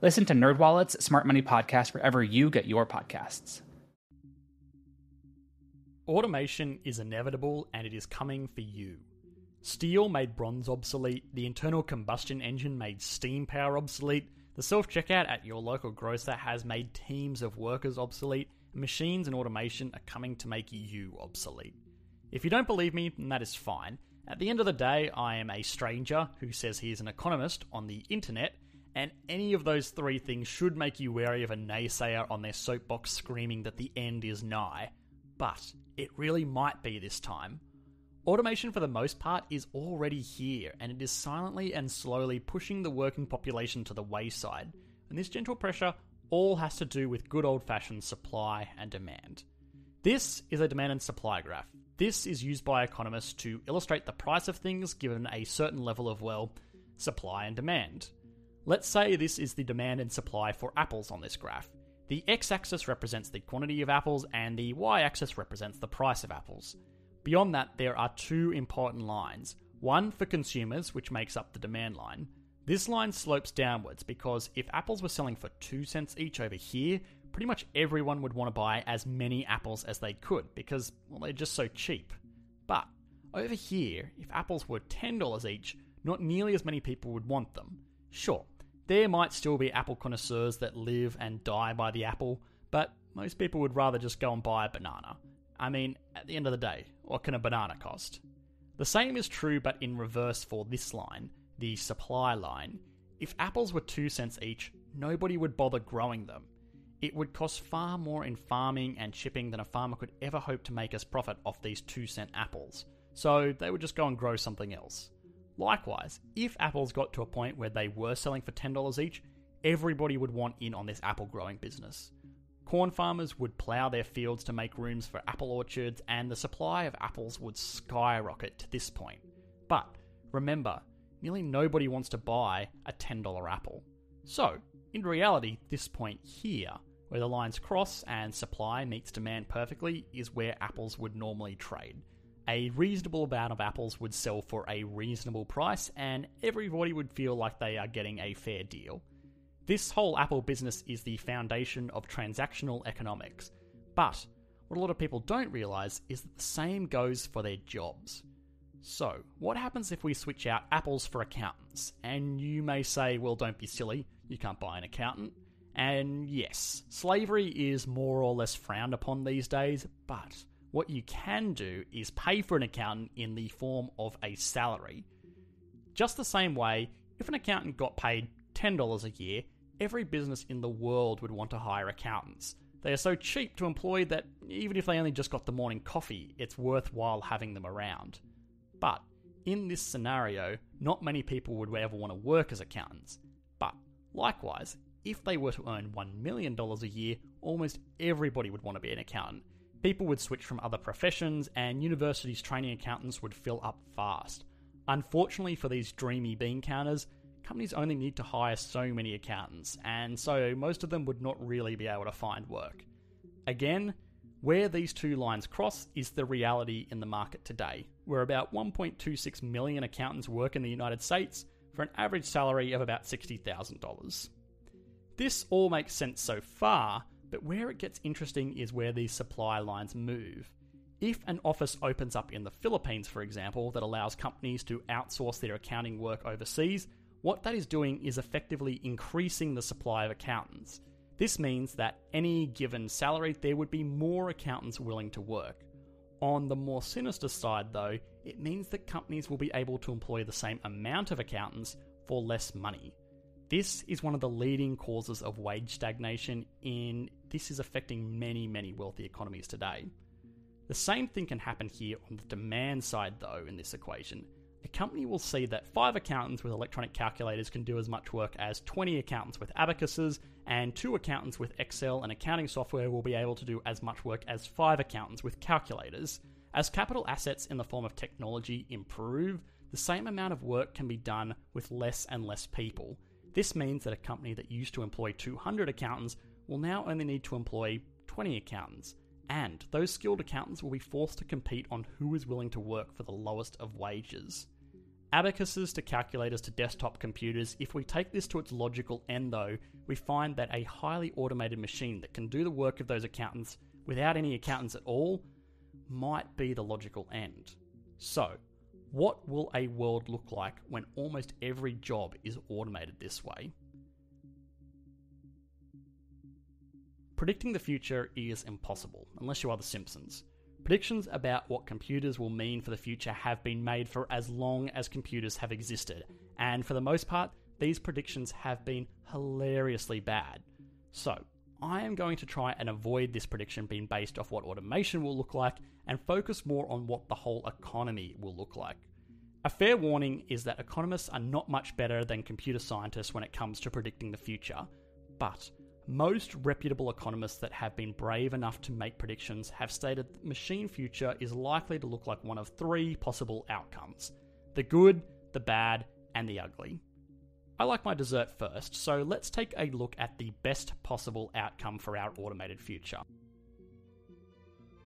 Listen to NerdWallet's Smart Money Podcast wherever you get your podcasts. Automation is inevitable and it is coming for you. Steel made bronze obsolete, the internal combustion engine made steam power obsolete, the self checkout at your local grocer has made teams of workers obsolete, and machines and automation are coming to make you obsolete. If you don't believe me, then that is fine. At the end of the day, I am a stranger who says he is an economist on the internet, and any of those three things should make you wary of a naysayer on their soapbox screaming that the end is nigh. But it really might be this time. Automation, for the most part, is already here, and it is silently and slowly pushing the working population to the wayside. And this gentle pressure all has to do with good old fashioned supply and demand. This is a demand and supply graph. This is used by economists to illustrate the price of things given a certain level of, well, supply and demand. Let's say this is the demand and supply for apples on this graph. The x axis represents the quantity of apples, and the y axis represents the price of apples. Beyond that, there are two important lines one for consumers, which makes up the demand line. This line slopes downwards because if apples were selling for 2 cents each over here, pretty much everyone would want to buy as many apples as they could because, well, they're just so cheap. But over here, if apples were $10 each, not nearly as many people would want them. Sure, there might still be apple connoisseurs that live and die by the apple, but most people would rather just go and buy a banana. I mean, at the end of the day, what can a banana cost? The same is true, but in reverse for this line, the supply line. If apples were 2 cents each, nobody would bother growing them. It would cost far more in farming and shipping than a farmer could ever hope to make as profit off these 2 cent apples, so they would just go and grow something else. Likewise, if apples got to a point where they were selling for $10 each, everybody would want in on this apple growing business. Corn farmers would plough their fields to make rooms for apple orchards, and the supply of apples would skyrocket to this point. But remember, nearly nobody wants to buy a $10 apple. So, in reality, this point here, where the lines cross and supply meets demand perfectly, is where apples would normally trade a reasonable amount of apples would sell for a reasonable price, and everybody would feel like they are getting a fair deal. This whole Apple business is the foundation of transactional economics. But what a lot of people don't realize is that the same goes for their jobs. So, what happens if we switch out apples for accountants? And you may say, well, don't be silly, you can't buy an accountant. And yes, slavery is more or less frowned upon these days, but what you can do is pay for an accountant in the form of a salary. Just the same way, if an accountant got paid $10 a year, every business in the world would want to hire accountants. They are so cheap to employ that even if they only just got the morning coffee, it's worthwhile having them around. But in this scenario, not many people would ever want to work as accountants. But likewise, if they were to earn $1 million a year, almost everybody would want to be an accountant People would switch from other professions, and universities training accountants would fill up fast. Unfortunately for these dreamy bean counters, companies only need to hire so many accountants, and so most of them would not really be able to find work. Again, where these two lines cross is the reality in the market today, where about 1.26 million accountants work in the United States for an average salary of about $60,000. This all makes sense so far, but where it gets interesting is where these supply lines move. If an office opens up in the Philippines, for example, that allows companies to outsource their accounting work overseas, what that is doing is effectively increasing the supply of accountants. This means that any given salary, there would be more accountants willing to work. On the more sinister side, though, it means that companies will be able to employ the same amount of accountants for less money. This is one of the leading causes of wage stagnation in this is affecting many, many wealthy economies today. The same thing can happen here on the demand side though in this equation. a company will see that five accountants with electronic calculators can do as much work as 20 accountants with abacuses, and two accountants with Excel and accounting software will be able to do as much work as five accountants with calculators. As capital assets in the form of technology improve, the same amount of work can be done with less and less people. This means that a company that used to employ 200 accountants will now only need to employ 20 accountants. And those skilled accountants will be forced to compete on who is willing to work for the lowest of wages. Abacuses to calculators to desktop computers, if we take this to its logical end though, we find that a highly automated machine that can do the work of those accountants without any accountants at all might be the logical end. So, what will a world look like when almost every job is automated this way? Predicting the future is impossible, unless you are The Simpsons. Predictions about what computers will mean for the future have been made for as long as computers have existed, and for the most part, these predictions have been hilariously bad. So, I am going to try and avoid this prediction being based off what automation will look like and focus more on what the whole economy will look like. A fair warning is that economists are not much better than computer scientists when it comes to predicting the future, but most reputable economists that have been brave enough to make predictions have stated that the machine future is likely to look like one of three possible outcomes the good, the bad, and the ugly. I like my dessert first, so let's take a look at the best possible outcome for our automated future.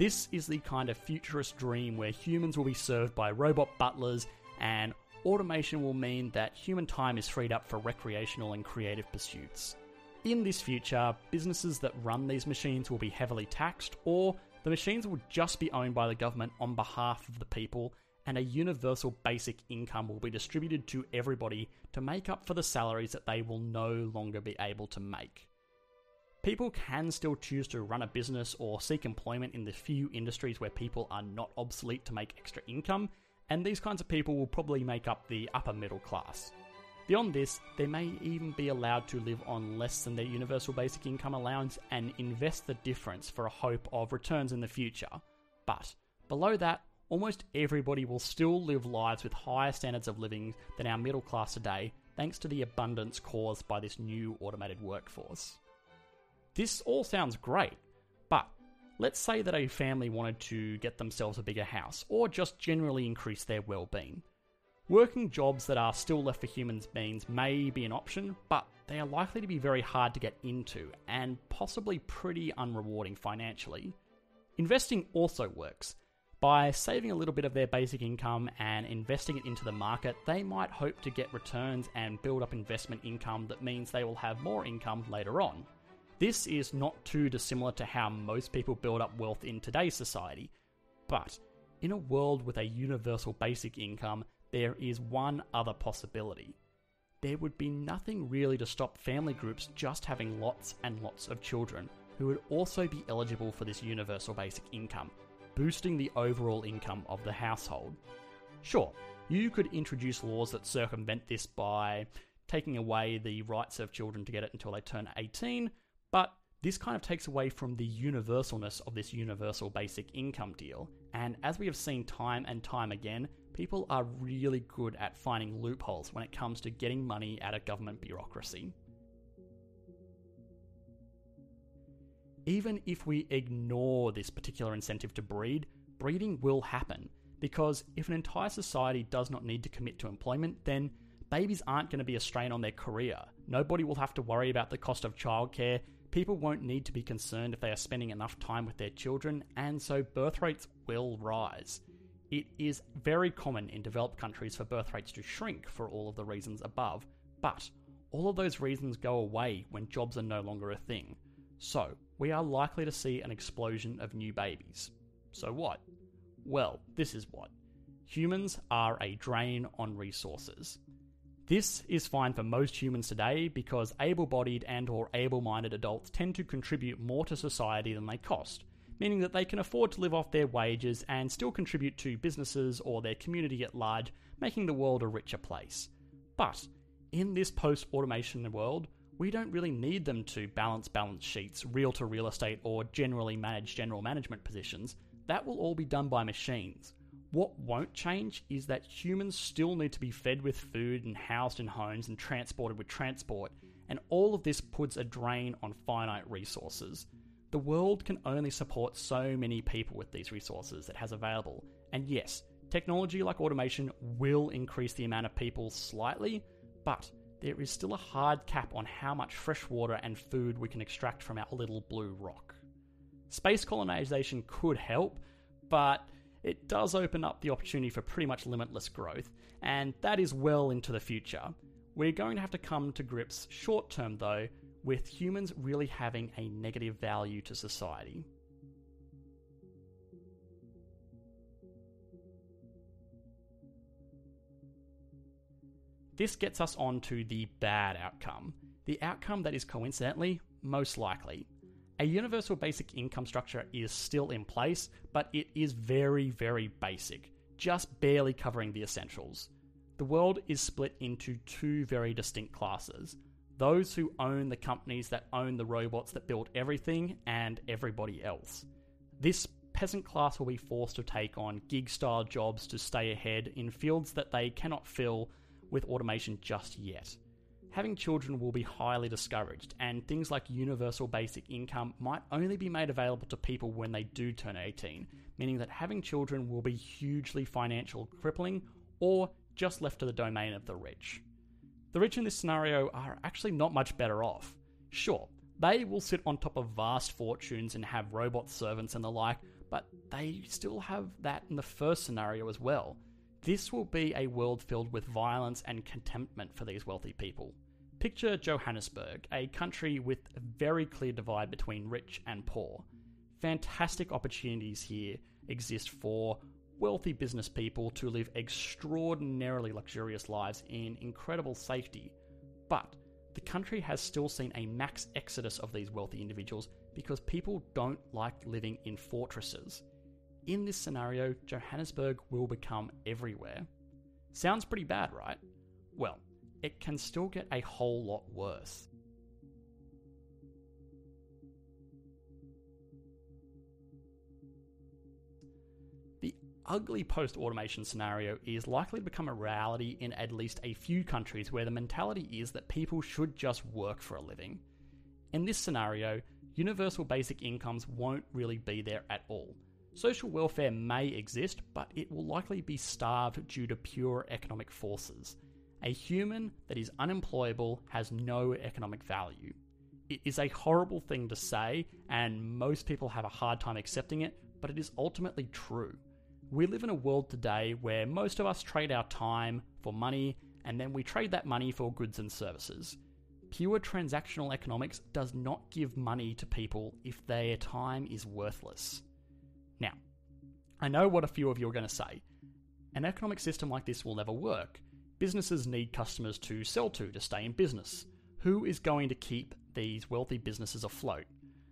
This is the kind of futurist dream where humans will be served by robot butlers and automation will mean that human time is freed up for recreational and creative pursuits. In this future, businesses that run these machines will be heavily taxed, or the machines will just be owned by the government on behalf of the people, and a universal basic income will be distributed to everybody to make up for the salaries that they will no longer be able to make. People can still choose to run a business or seek employment in the few industries where people are not obsolete to make extra income, and these kinds of people will probably make up the upper middle class. Beyond this, they may even be allowed to live on less than their universal basic income allowance and invest the difference for a hope of returns in the future. But below that, almost everybody will still live lives with higher standards of living than our middle class today, thanks to the abundance caused by this new automated workforce. This all sounds great, but let's say that a family wanted to get themselves a bigger house, or just generally increase their well being. Working jobs that are still left for humans beings may be an option, but they are likely to be very hard to get into and possibly pretty unrewarding financially. Investing also works. By saving a little bit of their basic income and investing it into the market, they might hope to get returns and build up investment income that means they will have more income later on. This is not too dissimilar to how most people build up wealth in today's society. But in a world with a universal basic income, there is one other possibility. There would be nothing really to stop family groups just having lots and lots of children who would also be eligible for this universal basic income, boosting the overall income of the household. Sure, you could introduce laws that circumvent this by taking away the rights of children to get it until they turn 18, but this kind of takes away from the universalness of this universal basic income deal. And as we have seen time and time again, people are really good at finding loopholes when it comes to getting money out of government bureaucracy. Even if we ignore this particular incentive to breed, breeding will happen. Because if an entire society does not need to commit to employment, then babies aren't going to be a strain on their career. Nobody will have to worry about the cost of childcare, people won't need to be concerned if they are spending enough time with their children, and so birth rates will rise. It is very common in developed countries for birth rates to shrink for all of the reasons above, but all of those reasons go away when jobs are no longer a thing. So, we are likely to see an explosion of new babies. So what? Well, this is what. Humans are a drain on resources. This is fine for most humans today because able-bodied and or able-minded adults tend to contribute more to society than they cost, meaning that they can afford to live off their wages and still contribute to businesses or their community at large, making the world a richer place. But in this post-automation world, we don't really need them to balance balance sheets, real to real estate, or generally manage general management positions. That will all be done by machines. What won't change is that humans still need to be fed with food and housed in homes and transported with transport, and all of this puts a drain on finite resources. The world can only support so many people with these resources it has available, and yes, technology like automation will increase the amount of people slightly, but there is still a hard cap on how much fresh water and food we can extract from our little blue rock. Space colonization could help, but it does open up the opportunity for pretty much limitless growth, and that is well into the future. We're going to have to come to grips short term, though, with humans really having a negative value to society. This gets us on to the bad outcome, the outcome that is coincidentally most likely. A universal basic income structure is still in place, but it is very, very basic, just barely covering the essentials. The world is split into two very distinct classes those who own the companies that own the robots that build everything, and everybody else. This peasant class will be forced to take on gig style jobs to stay ahead in fields that they cannot fill with automation just yet having children will be highly discouraged, and things like universal basic income might only be made available to people when they do turn 18, meaning that having children will be hugely financial crippling or just left to the domain of the rich. The rich in this scenario are actually not much better off. Sure, they will sit on top of vast fortunes and have robot servants and the like, but they still have that in the first scenario as well. This will be a world filled with violence and contentment for these wealthy people. Picture Johannesburg, a country with a very clear divide between rich and poor. Fantastic opportunities here exist for wealthy business people to live extraordinarily luxurious lives in incredible safety. But the country has still seen a max exodus of these wealthy individuals because people don't like living in fortresses. In this scenario, Johannesburg will become everywhere. Sounds pretty bad, right? Well, it can still get a whole lot worse. The ugly post automation scenario is likely to become a reality in at least a few countries where the mentality is that people should just work for a living. In this scenario, universal basic incomes won't really be there at all Social welfare may exist, but it will likely be starved due to pure economic forces. A human that is unemployable has no economic value. It is a horrible thing to say, and most people have a hard time accepting it, but it is ultimately true. We live in a world today where most of us trade our time for money, and then we trade that money for goods and services. Pure transactional economics does not give money to people if their time is worthless. Now, I know what a few of you are going to say. An economic system like this will never work. Businesses need customers to sell to to stay in business. Who is going to keep these wealthy businesses afloat?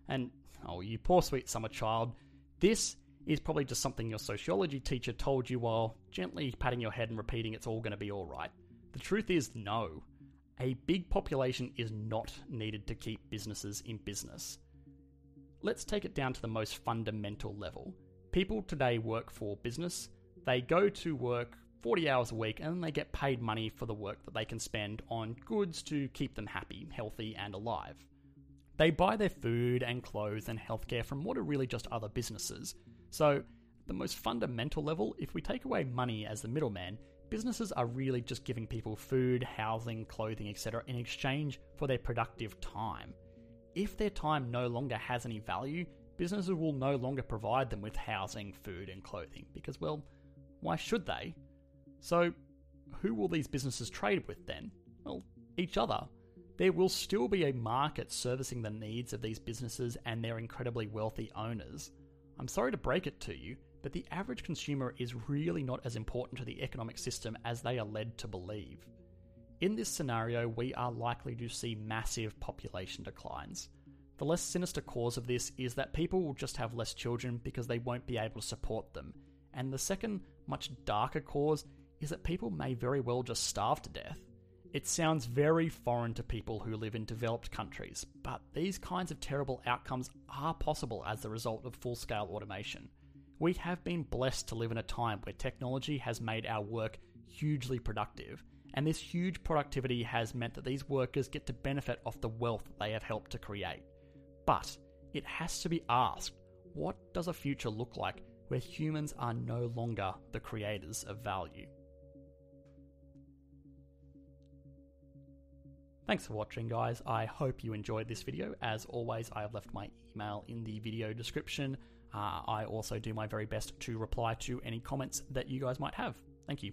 And, oh, you poor sweet summer child, this is probably just something your sociology teacher told you while gently patting your head and repeating it's all going to be alright. The truth is, no. A big population is not needed to keep businesses in business. Let's take it down to the most fundamental level. People today work for business, they go to work 40 hours a week and they get paid money for the work that they can spend on goods to keep them happy, healthy, and alive. They buy their food and clothes and healthcare from what are really just other businesses. So, the most fundamental level, if we take away money as the middleman, businesses are really just giving people food, housing, clothing, etc., in exchange for their productive time if their time no longer has any value, businesses will no longer provide them with housing, food, and clothing because, well, why should they? So, who will these businesses trade with then? Well, each other. There will still be a market servicing the needs of these businesses and their incredibly wealthy owners. I'm sorry to break it to you, but the average consumer is really not as important to the economic system as they are led to believe. In this scenario, we are likely to see massive population declines. The less sinister cause of this is that people will just have less children because they won't be able to support them. And the second, much darker cause is that people may very well just starve to death. It sounds very foreign to people who live in developed countries, but these kinds of terrible outcomes are possible as the result of full scale automation. We have been blessed to live in a time where technology has made our work hugely productive, and this huge productivity has meant that these workers get to benefit off the wealth they have helped to create. But it has to be asked what does a future look like where humans are no longer the creators of value? Thanks for watching, guys. I hope you enjoyed this video. As always, I have left my email in the video description. Uh, I also do my very best to reply to any comments that you guys might have. Thank you.